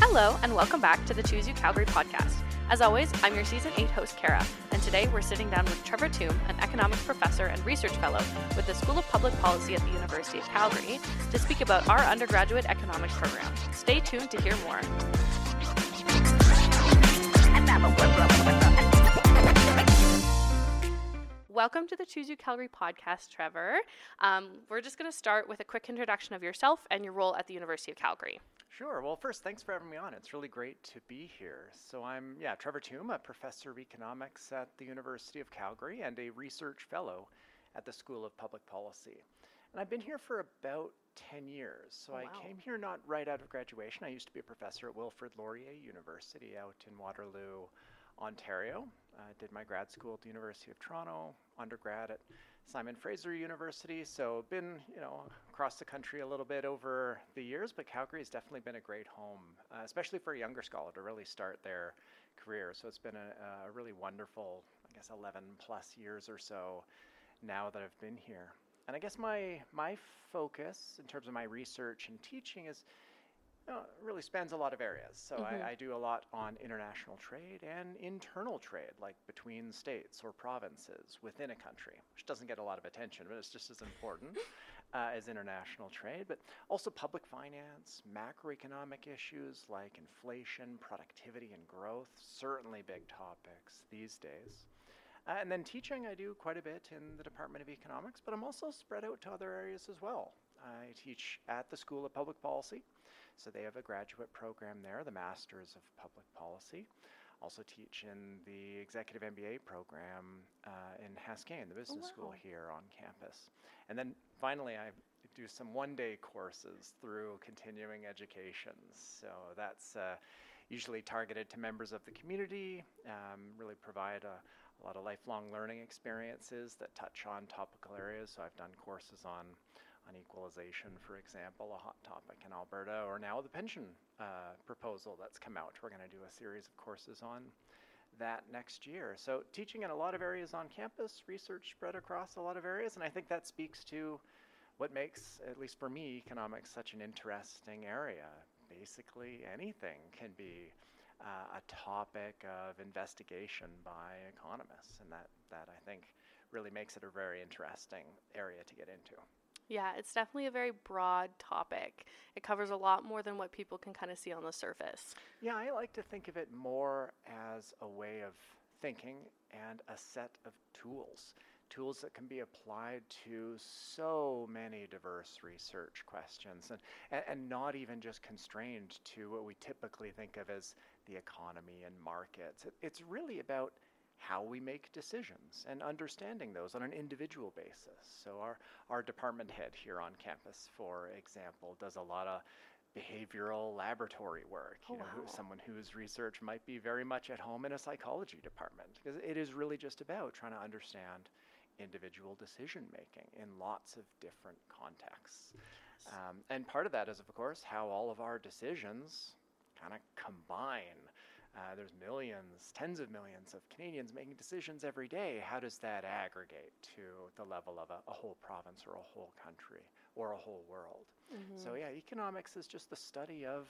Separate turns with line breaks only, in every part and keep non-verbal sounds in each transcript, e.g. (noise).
Hello, and welcome back to the Choose UCalgary podcast. As always, I'm your season 8 host, Karah, and today we're sitting down with Trevor Tombe, an economics professor and research fellow with the School of Public Policy at the University of Calgary, to speak about our undergraduate economics program. Stay tuned to hear more. Welcome to the Choose UCalgary podcast, Trevor. Um, we're just going to start with a quick introduction of yourself and your role at the University of Calgary.
Sure. Well, first, thanks for having me on. It's really great to be here. So, I'm, yeah, Trevor Tombe, a professor of economics at the University of Calgary and a research fellow at the School of Public Policy. And I've been here for about 10 years. So,
Oh,
I came here not right out of graduation. I used to be a professor at Wilfrid Laurier University out in Waterloo, Ontario. I did my grad school at the University of Toronto, undergrad at Simon Fraser University. So been, you know, across the country a little bit over the years, but Calgary has definitely been a great home, uh, especially for a younger scholar to really start their career. So it's been a, a really wonderful, I guess, 11 plus years or so now that I've been here. And I guess my my focus in terms of my research and teaching is uh, really spans a lot of areas. So
Mhm.
I, I do a lot on international trade and internal trade, like between states or provinces within a country, which doesn't get a lot of attention, but it's just as important (laughs) uh, as international trade. But also public finance, macroeconomic issues like inflation, productivity, and growth, certainly big topics these days. Uh, and then teaching, I do quite a bit in the Department of Economics, but I'm also spread out to other areas as well. I teach at the School of Public Policy, so they have a graduate program there, the Masters of Public Policy. Also teach in the Executive MBA program uh, in Haskayne, the business school
wow.
here on campus. And then finally, I do some one-day courses through continuing education. So that's uh, usually targeted to members of the community, um, really provide a, a lot of lifelong learning experiences that touch on topical areas. So I've done courses on on equalization, for example, a hot topic in Alberta, or now the pension uh, proposal that's come out. We're going to do a series of courses on that next year. So teaching in a lot of areas on campus, research spread across a lot of areas, and I think that speaks to what makes, at least for me, economics such an interesting area. Basically, anything can be uh, a topic of investigation by economists, and that, that I think really makes it a very interesting area to get into.
Yeah, it's definitely a very broad topic. It covers a lot more than what people can kind of see on the surface.
Yeah, I like to think of it more as a way of thinking and a set of tools. Tools that can be applied to so many diverse research questions and, and, and not even just constrained to what we typically think of as the economy and markets. It, it's really about how we make decisions and understanding those on an individual basis. So, our, our department head here on campus, for example, does a lot of behavioral laboratory work.
Oh,
you know, who- someone whose research might be very much at home in a psychology department, because it is really just about trying to understand individual decision making in lots of different contexts. Um, and part of that is, of course, how all of our decisions kind of combine. Uh, there's millions, tens of millions of Canadians making decisions every day. How does that aggregate to the level of a, a whole province or a whole country or a whole world? So, yeah, economics is just the study of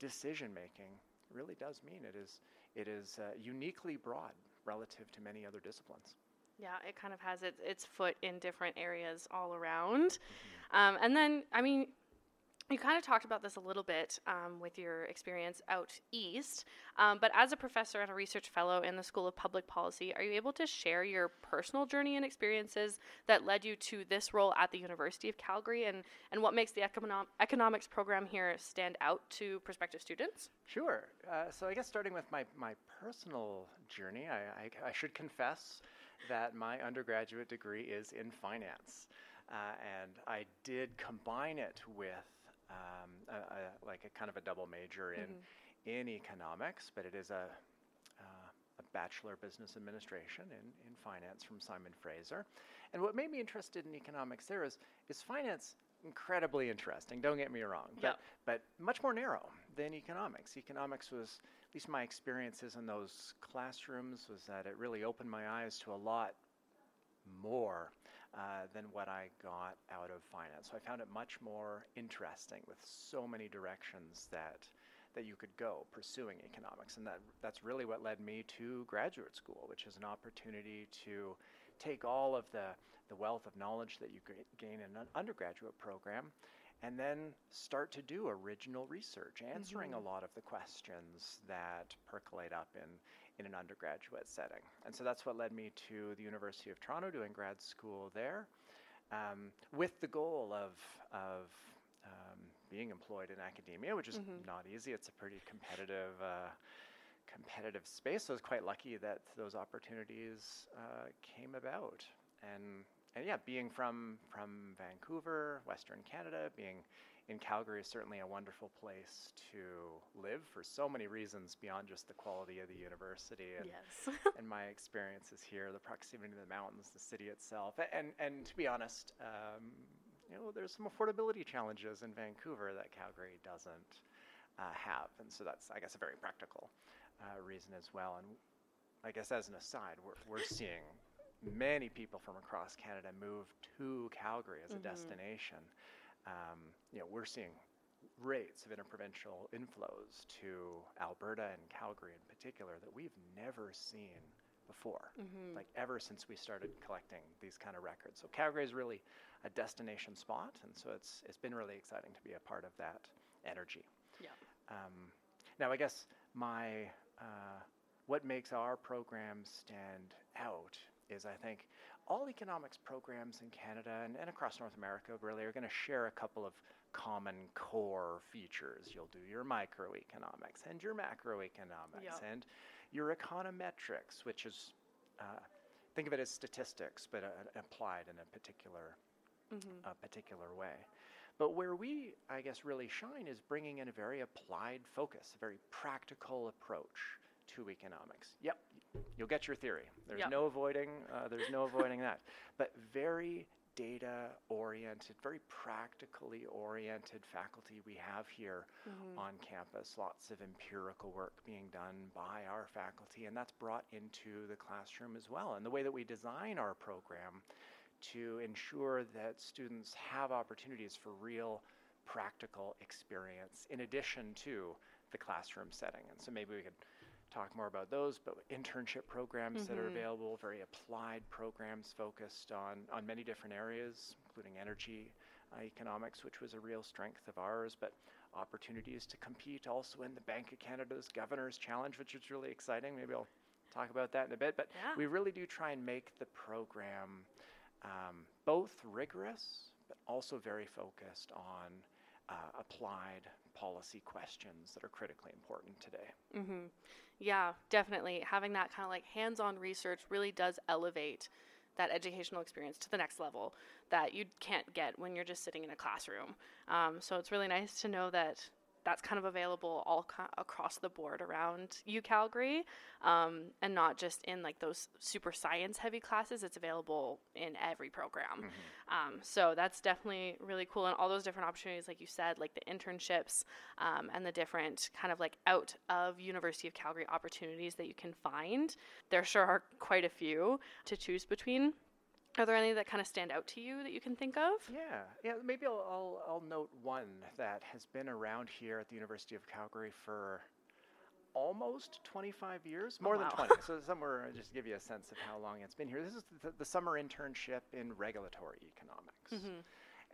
decision making. It really does mean it is, it is uh, uniquely broad relative to many other disciplines.
Yeah, it kind of has its, its foot in different areas all around. Um, and then, I mean, you kind of talked about this a little bit um, with your experience out east, um, but as a professor and a research fellow in the School of Public Policy, are you able to share your personal journey and experiences that led you to this role at the University of Calgary and, and what makes the econom- economics program here stand out to prospective students?
Sure. Uh, so I guess starting with my, my personal journey, I, I, I should confess that my undergraduate degree is in finance. Uh, and I did combine it with um, a, a, like a kind of a double major in, in economics, but it is a, uh, a Bachelor of Business Administration in, in finance from Simon Fraser. And what made me interested in economics there is, is finance incredibly interesting, don't get me wrong, but,
Yep.
but much more narrow than economics. Economics was, at least my experiences in those classrooms, was that it really opened my eyes to a lot more uh, than what I got out of finance. So I found it much more interesting with so many directions that that you could go pursuing economics, and that that's really what led me to graduate school, which is an opportunity to take all of the the wealth of knowledge that you gain in an undergraduate program and then start to do original research, answering mm-hmm. a lot of the questions that percolate up in, in an undergraduate setting. And so that's what led me to the University of Toronto doing grad school there, um, with the goal of, of um, being employed in academia, which is mm-hmm. not easy. It's a pretty competitive. Uh, competitive space. So I was quite lucky that those opportunities uh, came about. And and yeah, being from from Vancouver, Western Canada, being in Calgary is certainly a wonderful place to live for so many reasons beyond just the quality of the university and,
yes. (laughs)
and my experiences here, the proximity to the mountains, the city itself, and and to be honest, um, you know, there's some affordability challenges in Vancouver that Calgary doesn't uh, have, and so that's I guess a very practical uh, reason as well. And I guess as an aside, we're we're (laughs) seeing many people from across Canada move to Calgary as a mm-hmm. destination. Um, you know, we're seeing rates of interprovincial inflows to Alberta and Calgary in particular that we've never seen before, mm-hmm. like ever since we started collecting these kind of records. So Calgary is really a destination spot, and so it's it's been really exciting to be a part of that energy.
Yeah.
Um, now, I guess my uh, what makes our program stand out is I think all economics programs in Canada and, and across North America really are going to share a couple of common core features. You'll do your microeconomics and your macroeconomics yep. and your econometrics, which is, uh, think of it as statistics, but uh, applied in a particular, mm-hmm. a particular way. But where we, I guess, really shine is bringing in a very applied focus, a very practical approach to economics. Yep, you'll get your theory. There's yep. no avoiding. Uh, there's no avoiding that. But very data oriented, very practically oriented faculty we have here mm-hmm. on campus. Lots of empirical work being done by our faculty, and that's brought into the classroom as well. And the way that we design our program to ensure that students have opportunities for real practical experience in addition to the classroom setting. And so maybe we could talk more about those, but internship programs mm-hmm. that are mm-hmm. available, very applied programs focused on, on many different areas, including energy uh, economics, which was a real strength of ours, but opportunities to compete also in the Bank of Canada's Governor's Challenge, which is really exciting. Maybe I'll talk about that in a bit, but
yeah.
we really do try and make the program um, both rigorous, but also very focused on uh, applied policy questions that are critically important today.
Mm-hmm. Yeah, definitely. Having that kind of like hands on research really does elevate that educational experience to the next level that you can't get when you're just sitting in a classroom. Um, so it's really nice to know that that's kind of available all ca- across the board around UCalgary, um, and not just in like those super science heavy classes. It's available in every program. Mm-hmm. Um, so that's definitely really cool, and all those different opportunities, like you said, like the internships um, and the different kind of like out of University of Calgary opportunities that you can find. There sure are quite a few to choose between. Are there any that kind of stand out to you that you can think of?
Yeah, yeah. Maybe I'll, I'll, I'll note one that has been around here at the University of Calgary for almost 25 years, more oh, wow. than 20. so (laughs) somewhere, just to give you a sense of how long it's been here. This is the, the summer internship in regulatory economics. Mm-hmm.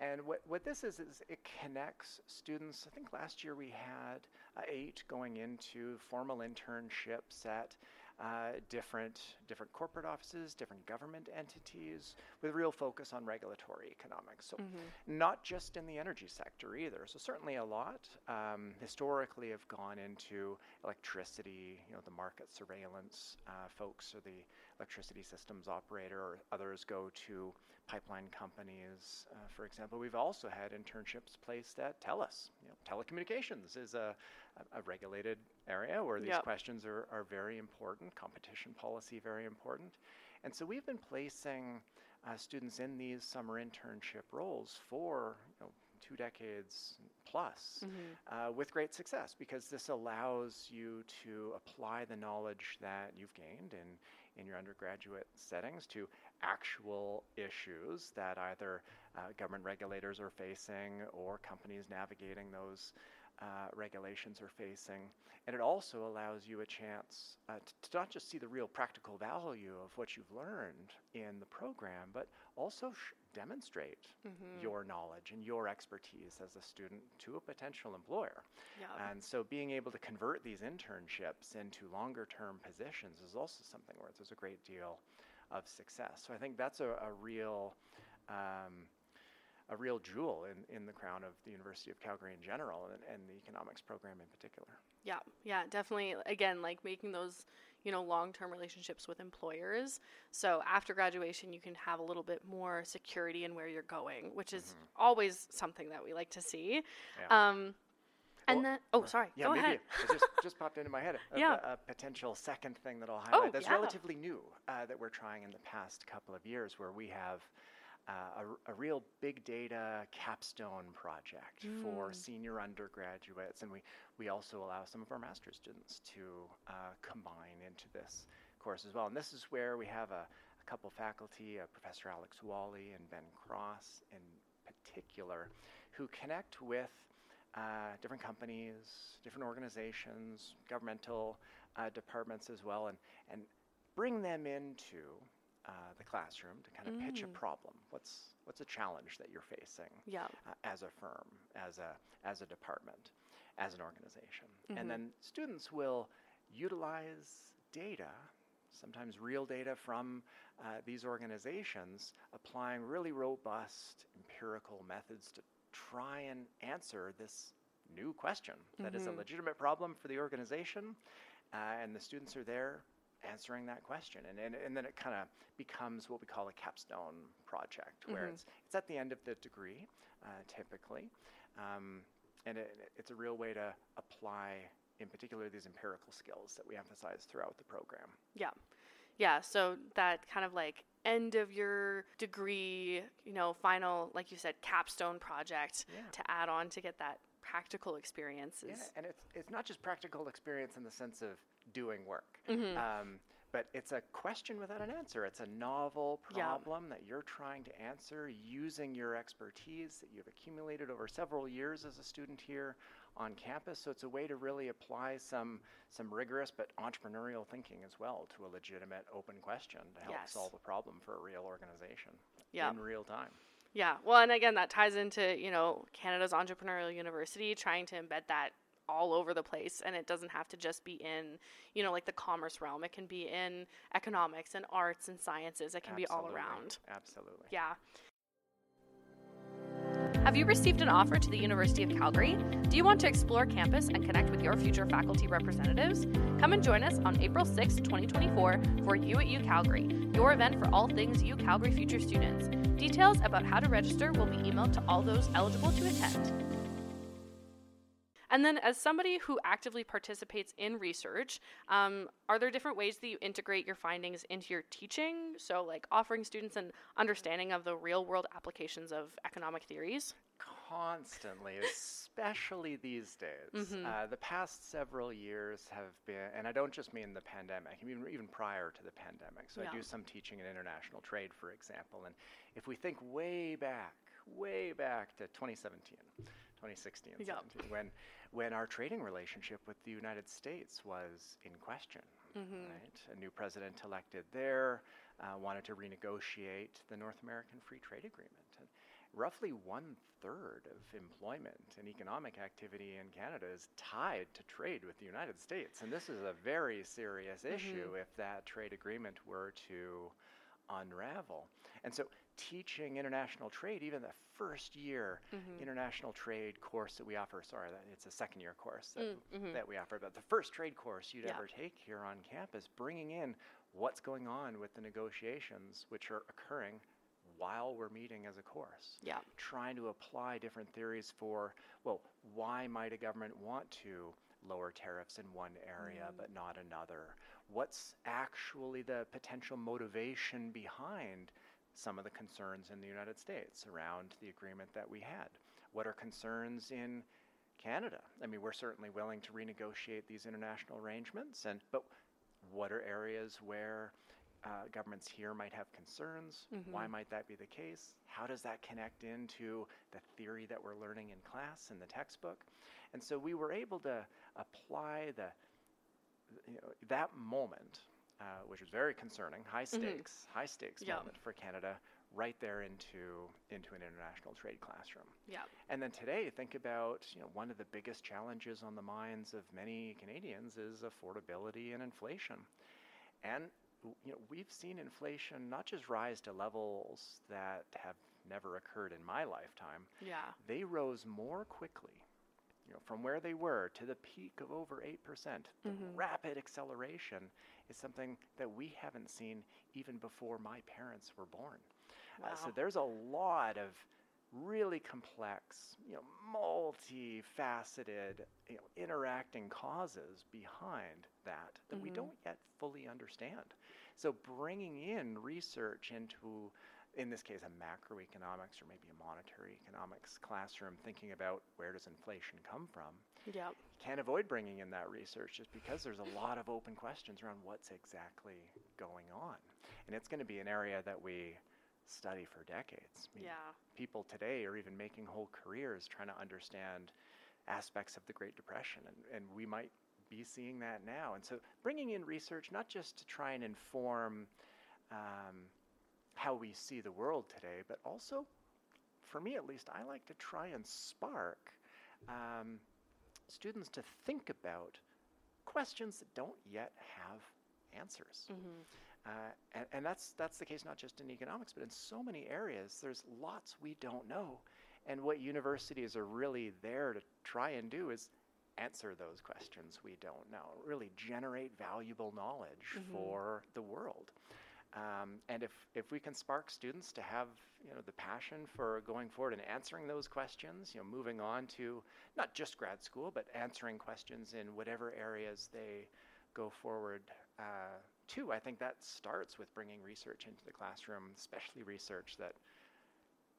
And what, what this is, is it connects students. I think last year we had uh, eight going into formal internships at uh, different different corporate offices, different government entities, with real focus on regulatory economics. So, mm-hmm. not just in the energy sector either. So, certainly a lot um, historically have gone into electricity. You know, the market surveillance uh, folks or the electricity systems operator, or others go to pipeline companies. Uh, for example, we've also had internships placed at TELUS. You know, telecommunications is a, a, a regulated area where these yep. questions are, are very important, competition policy very important. And so we've been placing uh, students in these summer internship roles for you know, two decades plus mm-hmm. uh, with great success because this allows you to apply the knowledge that you've gained in, in your undergraduate settings to actual issues that either uh, government regulators are facing or companies navigating those uh, regulations are facing. And it also allows you a chance uh, to, to, not just see the real practical value of what you've learned in the program, but also sh- demonstrate mm-hmm. your knowledge and your expertise as a student to a potential employer. And so being able to convert these internships into longer term positions is also something where there's a great deal of success. So I think that's a, a real um, a real jewel in, in the crown of the University of Calgary in general and, and the economics program in particular.
Yeah, yeah, definitely. Again, like making those, you know, long-term relationships with employers. So after graduation, you can have a little bit more security in where you're going, which is mm-hmm. always something that we like to see. Yeah. Um, and well, then, oh, uh, sorry.
Yeah,
Go
maybe
ahead.
it just, just (laughs) popped into my head. A,
yeah.
a, a potential second thing that I'll highlight
oh,
that's
yeah.
relatively new uh, that we're trying in the past couple of years, where we have uh, a, a, real big data capstone project mm. for senior undergraduates, and we, we also allow some of our master's students to uh, combine into this course as well. And this is where we have a, a couple faculty, uh, Professor Alex Whalley and Ben Cross in particular, who connect with uh, different companies, different organizations, governmental uh, departments as well, and, and bring them into uh, the classroom to kind of mm. pitch a mm. problem. What's what's a challenge that you're facing
yeah.
uh, as a firm, as a as a department, as an organization,
mm-hmm.
and then students will utilize data, sometimes real data from uh, these organizations, applying really robust empirical methods to try and answer this new question that mm-hmm. is a mm-hmm. legitimate problem for the organization, uh, and the students are there answering that question. And, and, and then it kind of becomes what we call a capstone project, where mm-hmm. it's, it's at the end of the degree, uh, typically. Um, and it, it's a real way to apply, in particular, these empirical skills that we emphasize throughout the program.
Yeah. Yeah. So that kind of like end of your degree, you know, final, like you said, capstone project yeah. to add on to get that practical experiences.
Yeah, and it's it's not just practical experience in the sense of doing work.
Mm-hmm.
Um, but it's a question without an answer. It's a novel problem yeah. that you're trying to answer using your expertise that you've accumulated over several years as a student here on campus. So it's a way to really apply some some rigorous but entrepreneurial thinking as well to a legitimate open question to help
yes.
solve a problem for a real organization
yeah.
in real time.
Yeah. Well, and again, that ties into, you know, Canada's entrepreneurial university trying to embed that all over the place and it doesn't have to just be in you know like the commerce realm it can be in economics and arts and sciences it can
Absolutely.
be all around
Absolutely.
Yeah. Have you received an offer to the University of Calgary? Do you want to explore campus and connect with your future faculty representatives? Come and join us on April 6, 2024 for You at U Calgary, your event for all things U Calgary future students. Details about how to register will be emailed to all those eligible to attend. And then, as somebody who actively participates in research, um, are there different ways that you integrate your findings into your teaching? So, like offering students an understanding of the real world applications of economic theories?
Constantly, especially these days.
Mm-hmm.
Uh, the past several years have been, and I don't just mean the pandemic, I mean even prior to the pandemic. So,
yeah.
I do some teaching in international trade, for example. And if we think way back, way back to 2017, 2016,
yep.
when when our trading relationship with the United States was in question.
Mm-hmm.
Right, a new president elected there uh, wanted to renegotiate the North American Free Trade Agreement, and roughly one third of employment and economic activity in Canada is tied to trade with the United States, and this is a very serious
mm-hmm.
issue if that trade agreement were to unravel. And so teaching international trade, even the first year
mm-hmm.
international trade course that we offer, sorry, that it's a second year course that,
mm-hmm.
that we offer, but the first trade course you'd
yeah.
ever take here on campus, bringing in what's going on with the negotiations which are occurring while we're meeting as a course.
Yeah.
Trying to apply different theories for, well, why might a government want to lower tariffs in one area
mm.
but not another? What's actually the potential motivation behind some of the concerns in the United States around the agreement that we had. What are concerns in Canada? I mean, we're certainly willing to renegotiate these international arrangements, and but what are areas where uh, governments here might have concerns.
Mm-hmm.
Why might that be the case? How does that connect into the theory that we're learning in class in the textbook? And so we were able to apply the, you know, that moment, uh, which was very concerning, high stakes, high stakes
Mm-hmm.
Moment for Canada, right there into into an international trade classroom.
Yeah.
And then today, think about you know one of the biggest challenges on the minds of many Canadians is affordability and inflation, and you know we've seen inflation not just rise to levels that have never occurred in my lifetime.
Yeah.
They rose more quickly, you know, from where they were to the peak of over eight percent. The
Mhm.
rapid acceleration is something that we haven't seen even before my parents were born. Uh, so there's a lot of really complex, you know, multifaceted, you know, interacting causes behind that that we
Mhm.
don't yet fully understand. So bringing in research into, in this case, a macroeconomics or maybe a monetary economics classroom, thinking about where does inflation come from,
Yeah.
can't avoid bringing in that research just because there's a lot of open questions around what's exactly going on. And it's going to be an area that we study for decades. I mean,
Yeah.
People today are even making whole careers trying to understand aspects of the Great Depression, and, and we might be seeing that now. And so bringing in research, not just to try and inform um, how we see the world today, but also, for me at least, I like to try and spark um, students to think about questions that don't yet have answers.
Mm-hmm.
Uh, and, and that's that's the case not just in economics, but in so many areas. There's lots we don't know, and what universities are really there to try and do is answer those questions we don't know. Really generate valuable knowledge
Mhm.
for the world. Um, and if if we can spark students to have you know the passion for going forward and answering those questions, you know, moving on to not just grad school, but answering questions in whatever areas they go forward uh, to. I think that starts with bringing research into the classroom, especially research that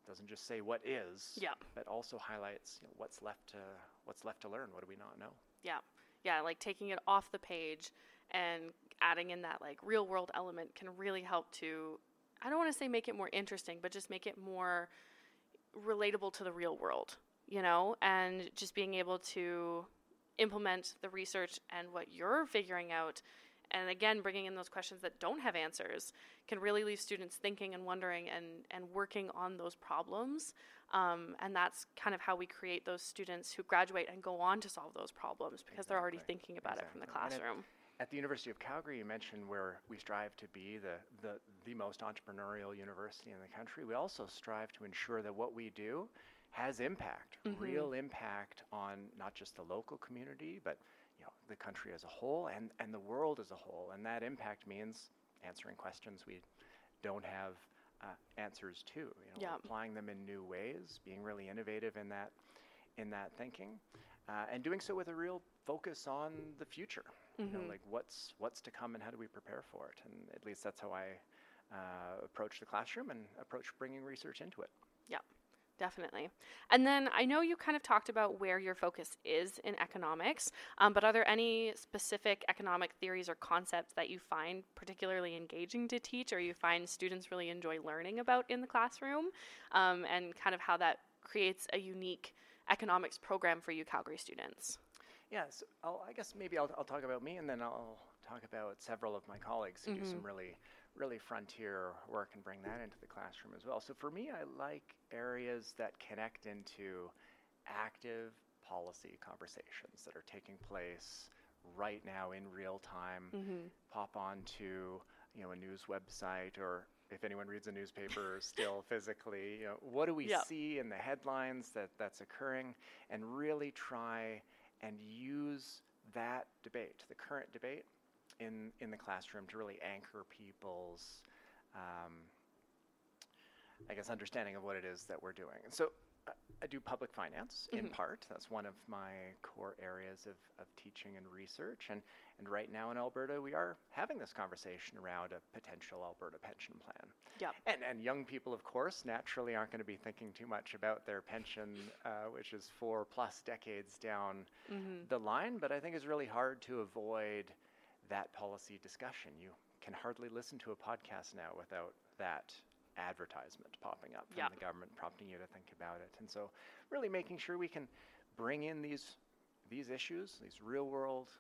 doesn't just say what is,
Yeah.
but also highlights you know, what's left to what's left to learn. What do we not know?
Yeah. Yeah, like taking it off the page and adding in that like real world element can really help to I don't want to say make it more interesting, but just make it more relatable to the real world, you know, and just being able to implement the research and what you're figuring out and again bringing in those questions that don't have answers can really leave students thinking and wondering and, and working on those problems. Um, and that's kind of how we create those students who graduate and go on to solve those problems because they're already thinking about it from the
Exactly.
Classroom
At the University of Calgary, you mentioned where we strive to be the, the, the most entrepreneurial university in the country. We also strive to ensure that what we do has impact,
Mhm.
real impact on not just the local community, but you know, the country as a whole and, and the world as a whole. And that impact means answering questions we don't have uh, answers to. You know,
Yeah.
applying them in new ways, being really innovative in that in that thinking, uh, and doing so with a real focus on the future. You know,
Mhm.
like what's what's to come and how do we prepare for it? And at least that's how I uh, approach the classroom and approach bringing research into it.
Yeah, definitely. And then I know you kind of talked about where your focus is in economics, um, but are there any specific economic theories or concepts that you find particularly engaging to teach or you find students really enjoy learning about in the classroom um, and kind of how that creates a unique economics program for UCalgary students?
Yeah, so I'll, I guess maybe I'll, I'll talk about me and then I'll talk about several of my colleagues who do some really, really frontier work and bring that into the classroom as well. So for me, I like areas that connect into active policy conversations that are taking place right now in real time.
Mm-hmm.
Pop onto you know a news website or if anyone reads a newspaper (laughs) still physically, you know, what do we
Yep.
see in the headlines that that's occurring, and really try and use that debate, the current debate, in in the classroom to really anchor people's, um, I guess, understanding of what it is that we're doing. And so. I do public finance in
Mhm.
part. That's one of my core areas of, of teaching and research. And, and right now in Alberta, we are having this conversation around a potential Alberta pension plan.
Yep.
And, and young people, of course, naturally aren't going to be thinking too much about their pension, uh, which is four plus decades down
Mm-hmm.
the line. But I think it's really hard to avoid that policy discussion. You can hardly listen to a podcast now without that advertisement popping up from
Yeah.
the government prompting you to think about it. And so, really making sure we can bring in these these issues, these real world,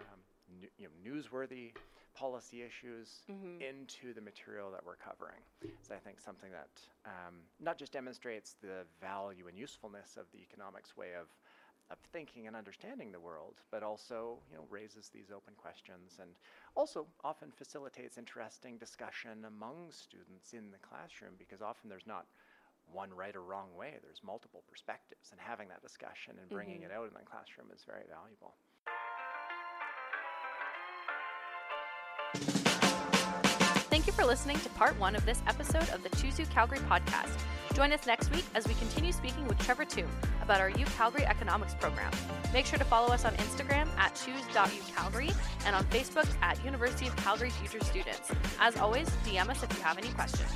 um, you know, newsworthy policy issues into the material that we're covering. So I think something that um, not just demonstrates the value and usefulness of the economics way of of thinking and understanding the world, but also you know raises these open questions and also often facilitates interesting discussion among students in the classroom because often there's not one right or wrong way. There's multiple perspectives, and having that discussion and bringing mm-hmm. it out in the classroom is very valuable.
Thank you for listening to part one of this episode of the Choose U Calgary podcast. Join us next week as we continue speaking with Trevor Tombe about our U Calgary economics program. Make sure to follow us on Instagram at choose.ucalgary and on Facebook at University of Calgary Future Students. As always, DM us if you have any questions.